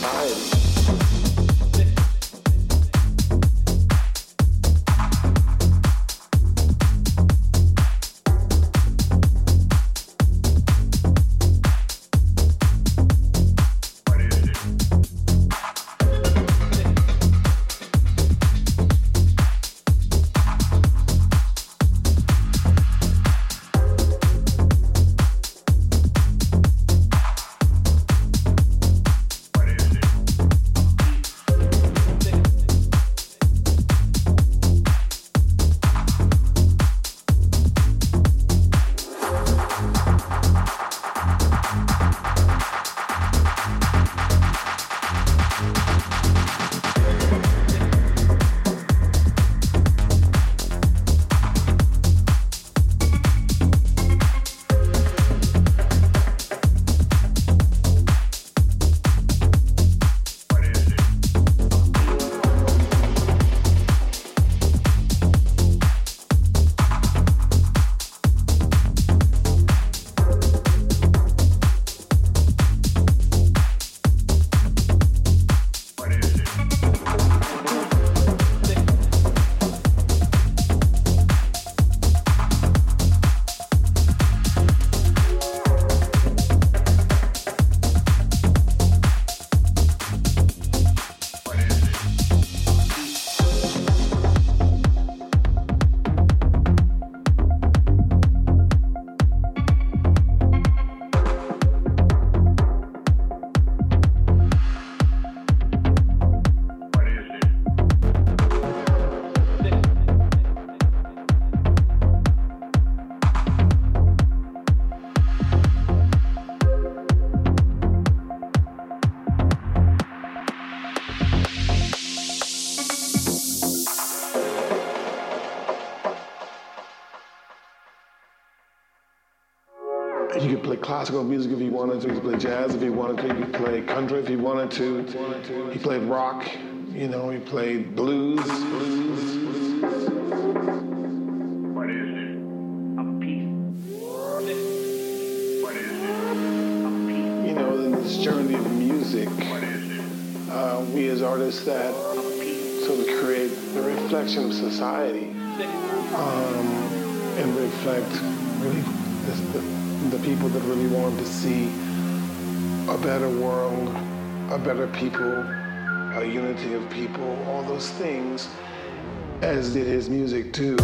society. Classical music if he wanted to. He play jazz if he wanted to. He could play country if he wanted to. He played rock. You know, he played blues. blues. What is it? A piece. What is it? A piece. You know, in this journey of music, What is it? uh, we as artists that A piece. sort of create the reflection of society um, and reflect really this, the, the people that really want to see a better world, a better people, a unity of people, all those things, as did his music too.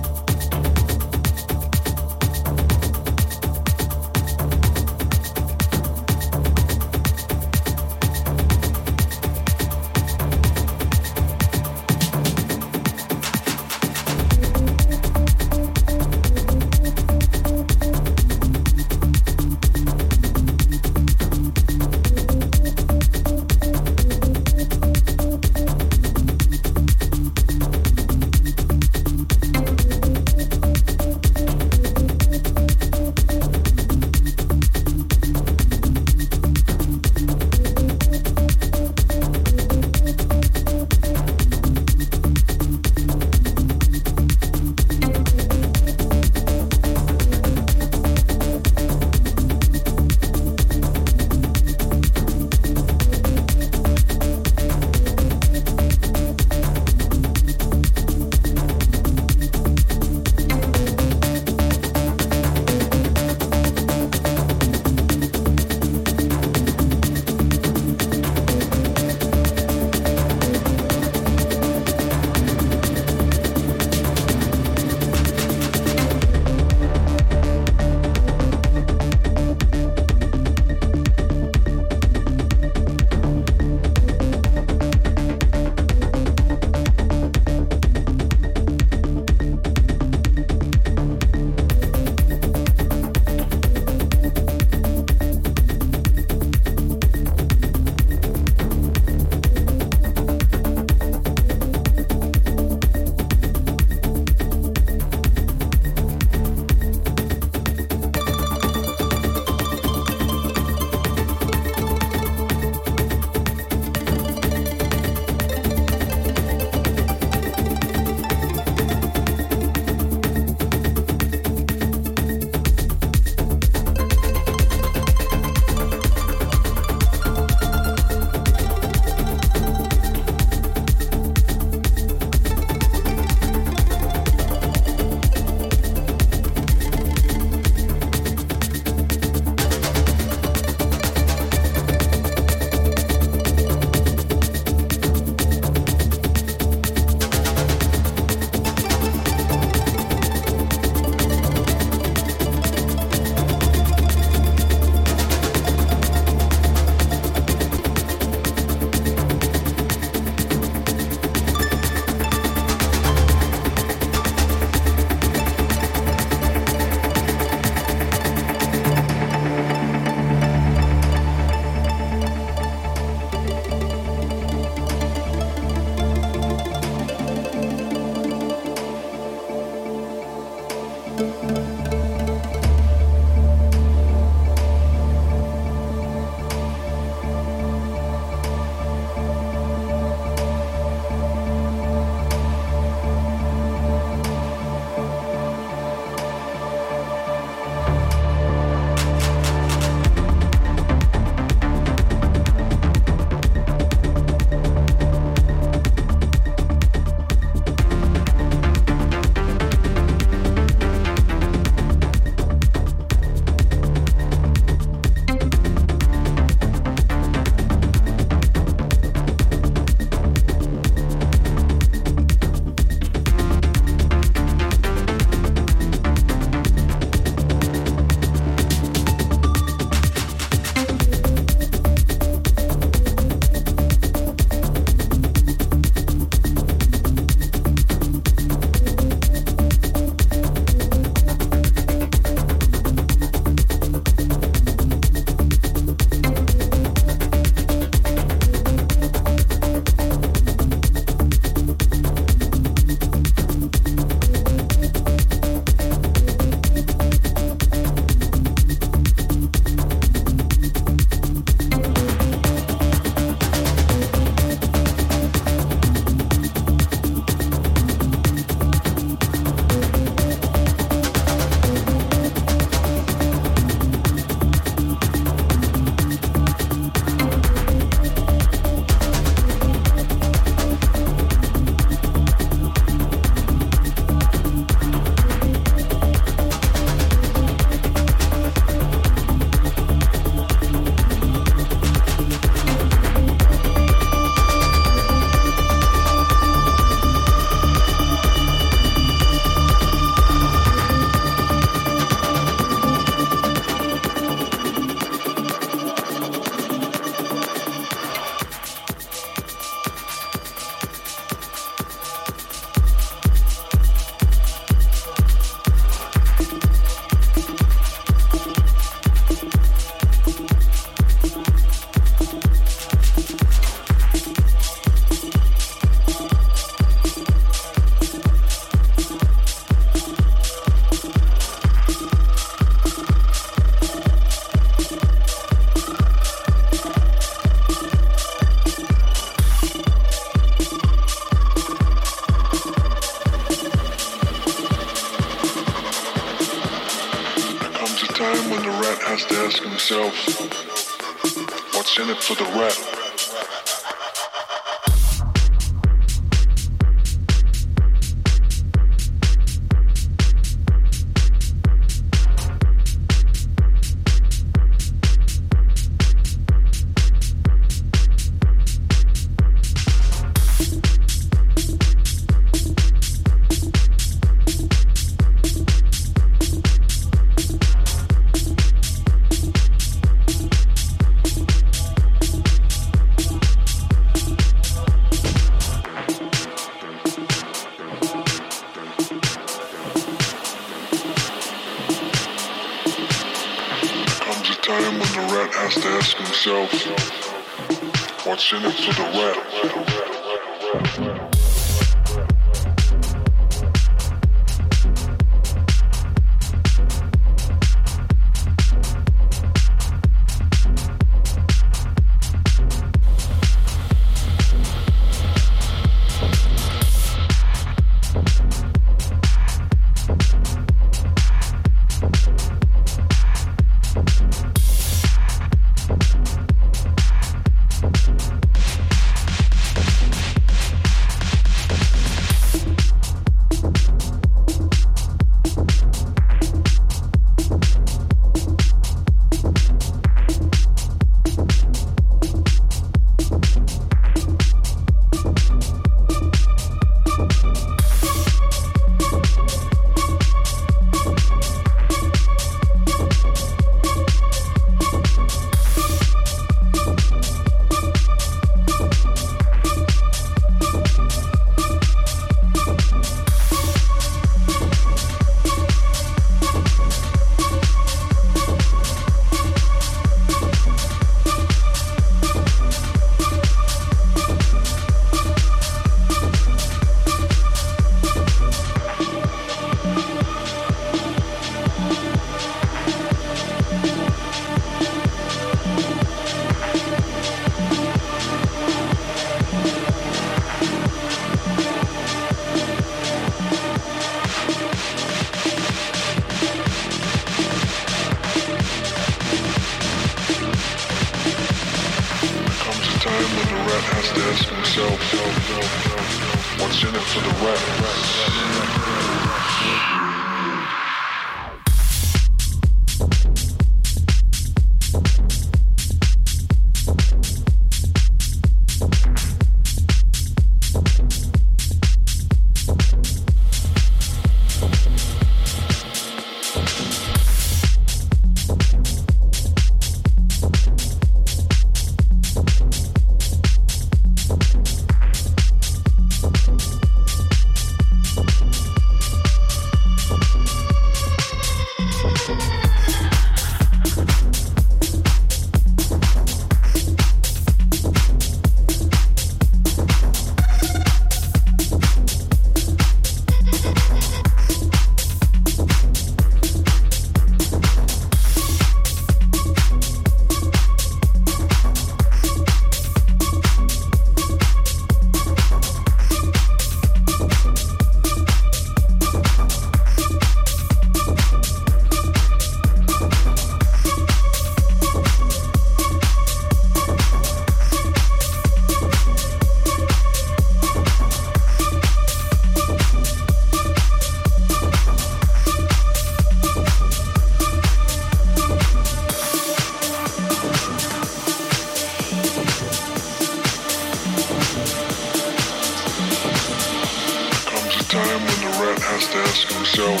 time when the rat has to ask himself,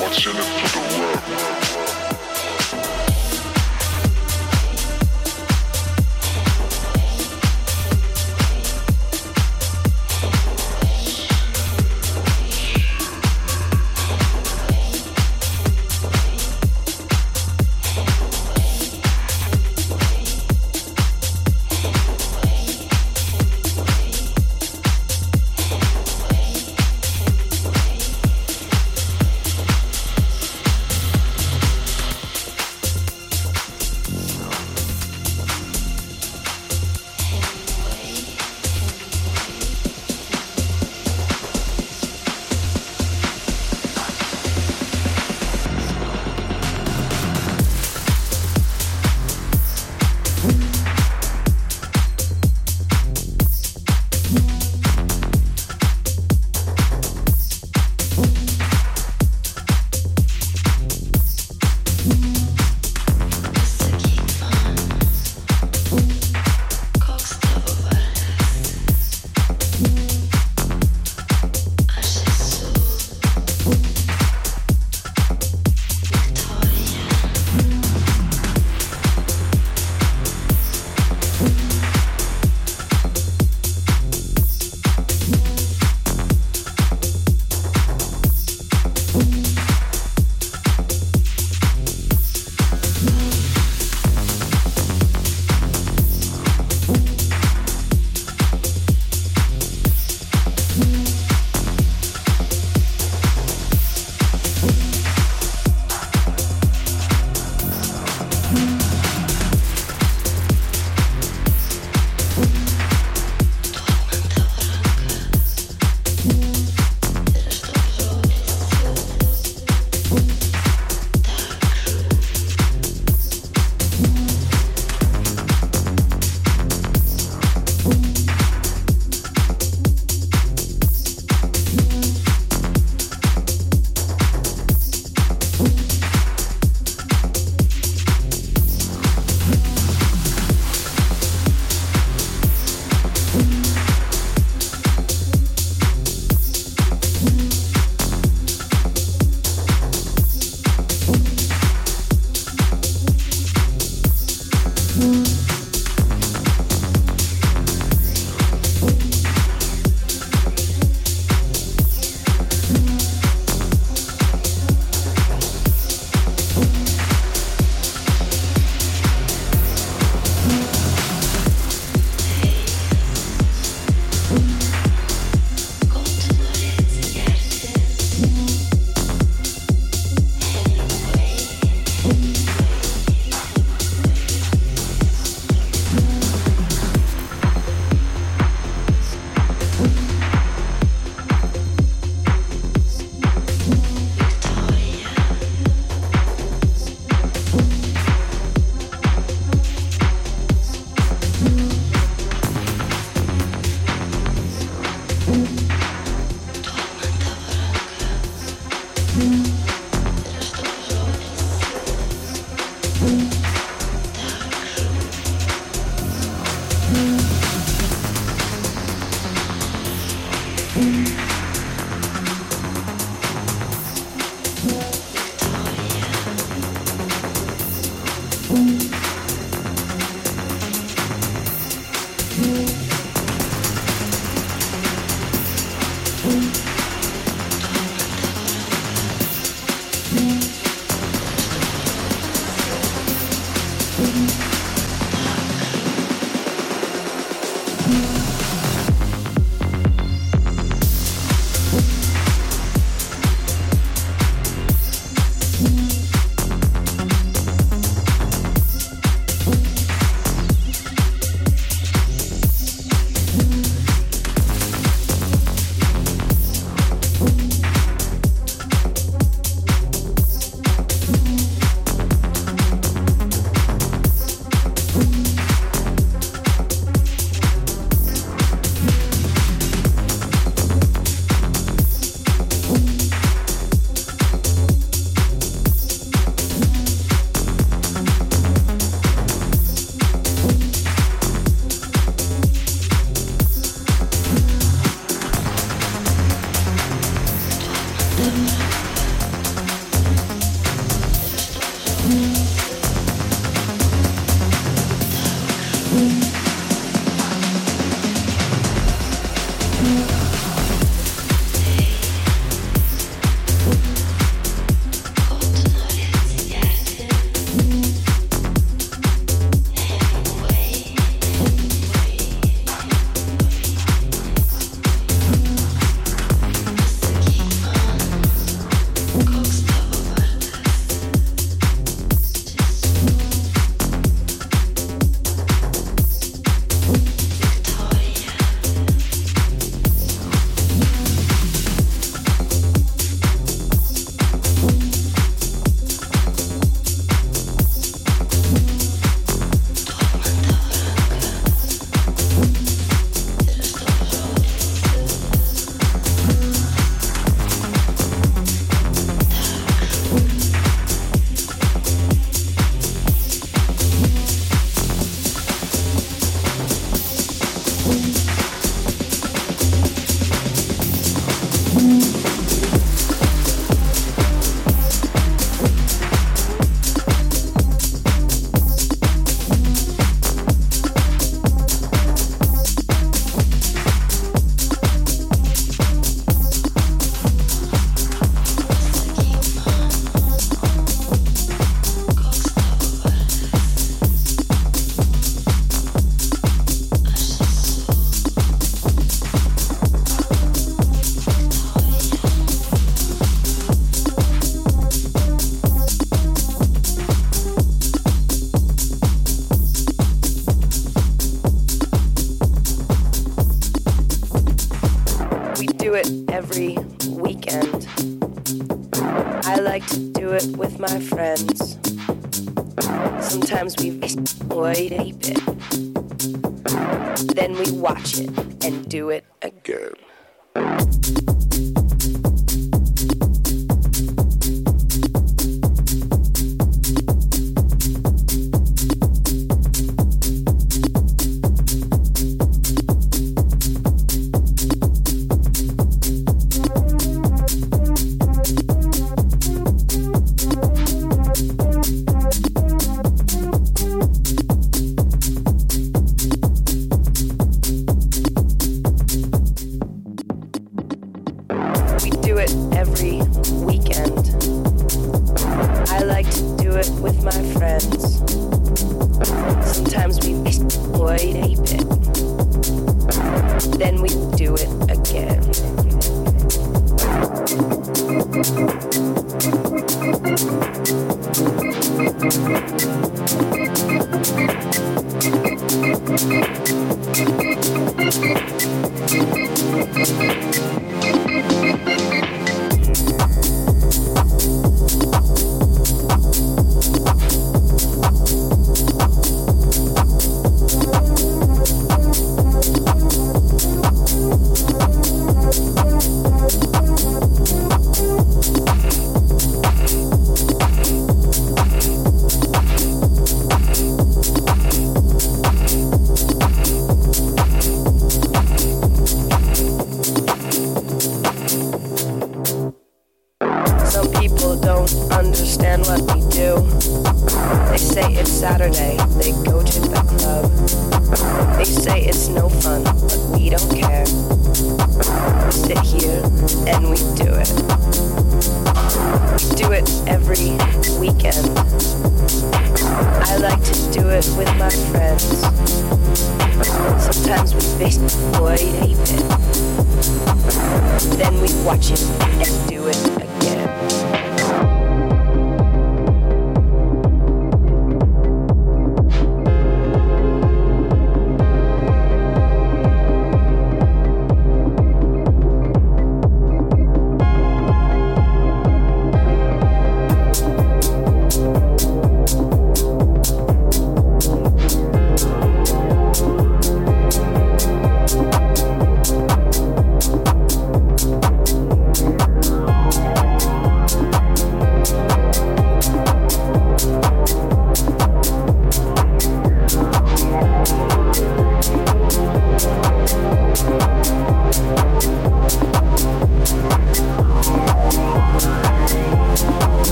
what's in it for the rub?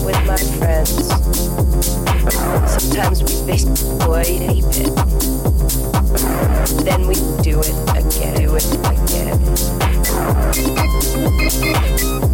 with my friends. Sometimes we destroy it. Then we do it again, do it again.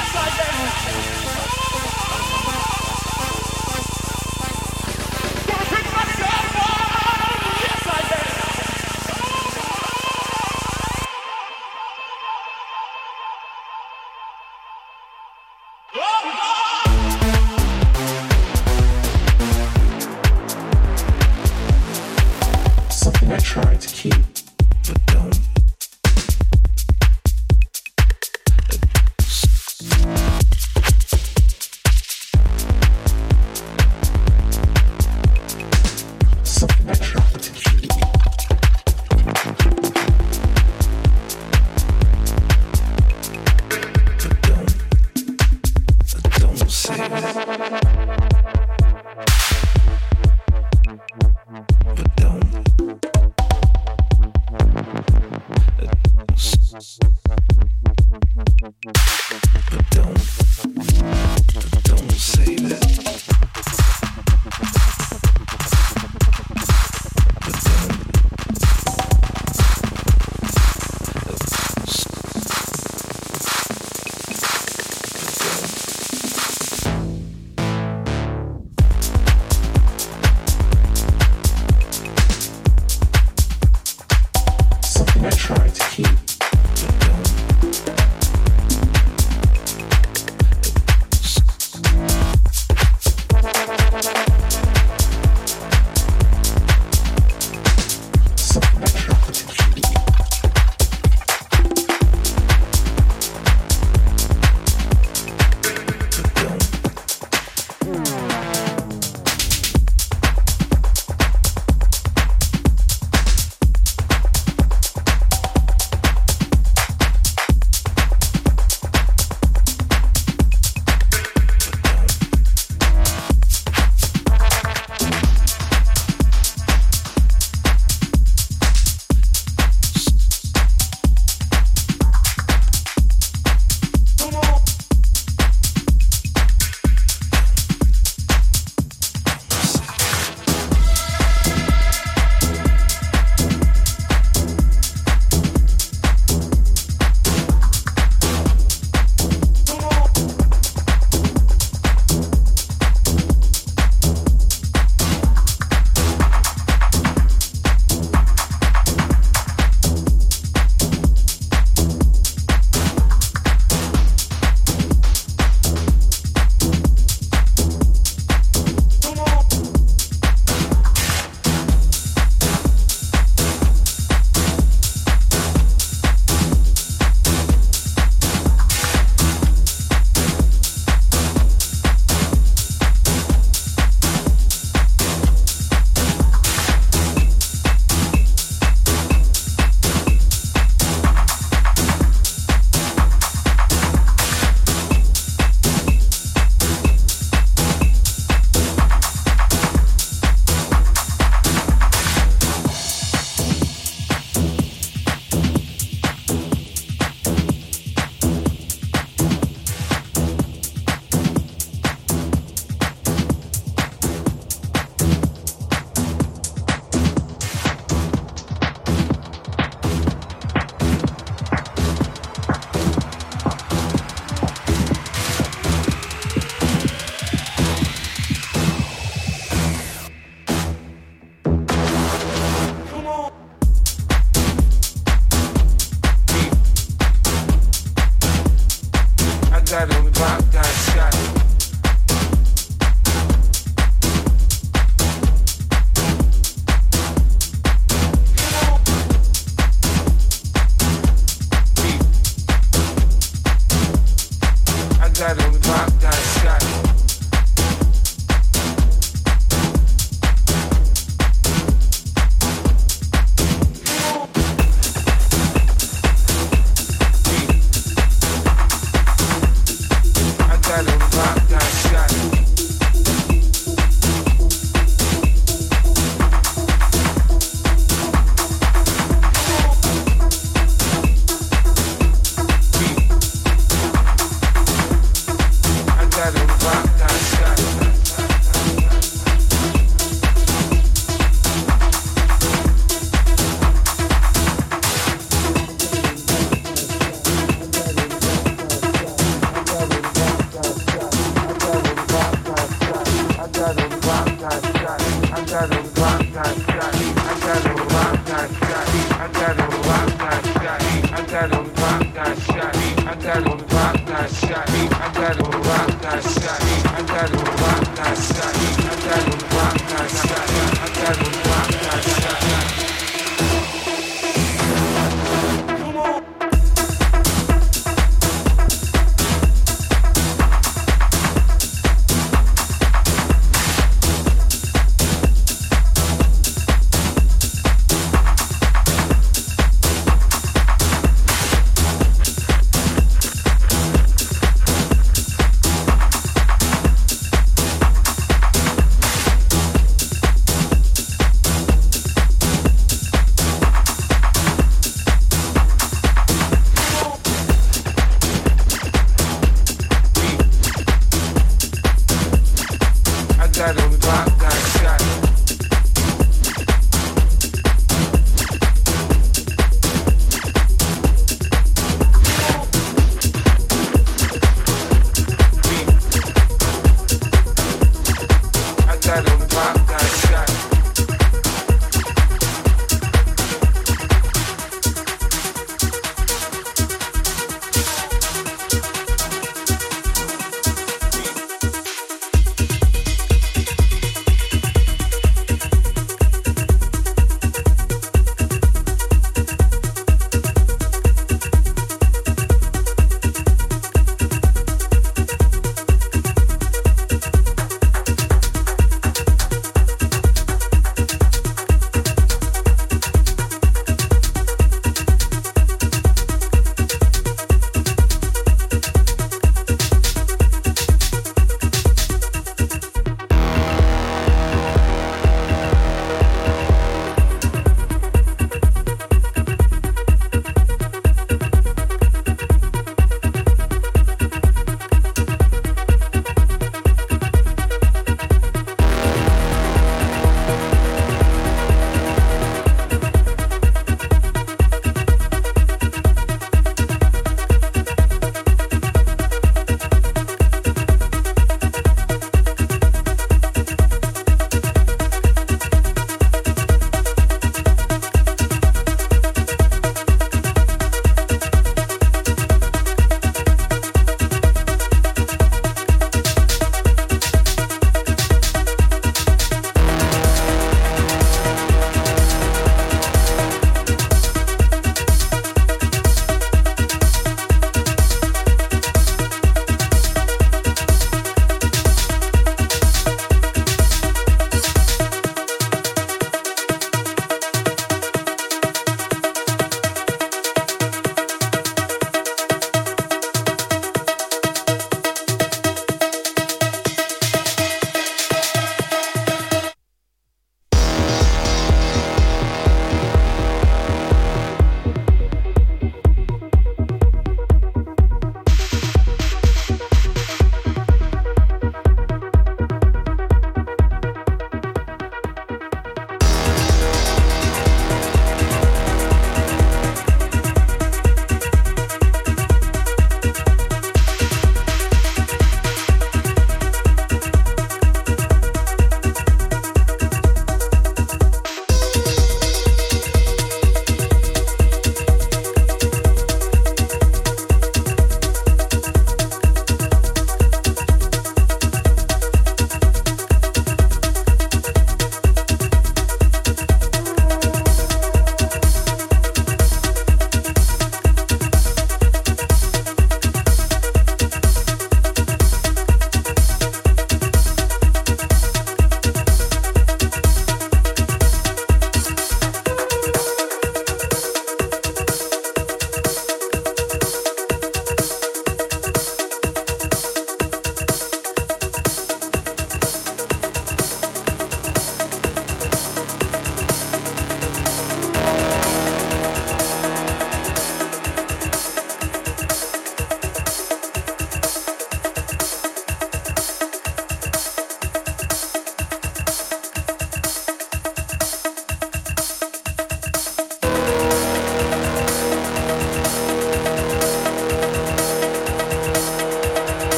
Upside down.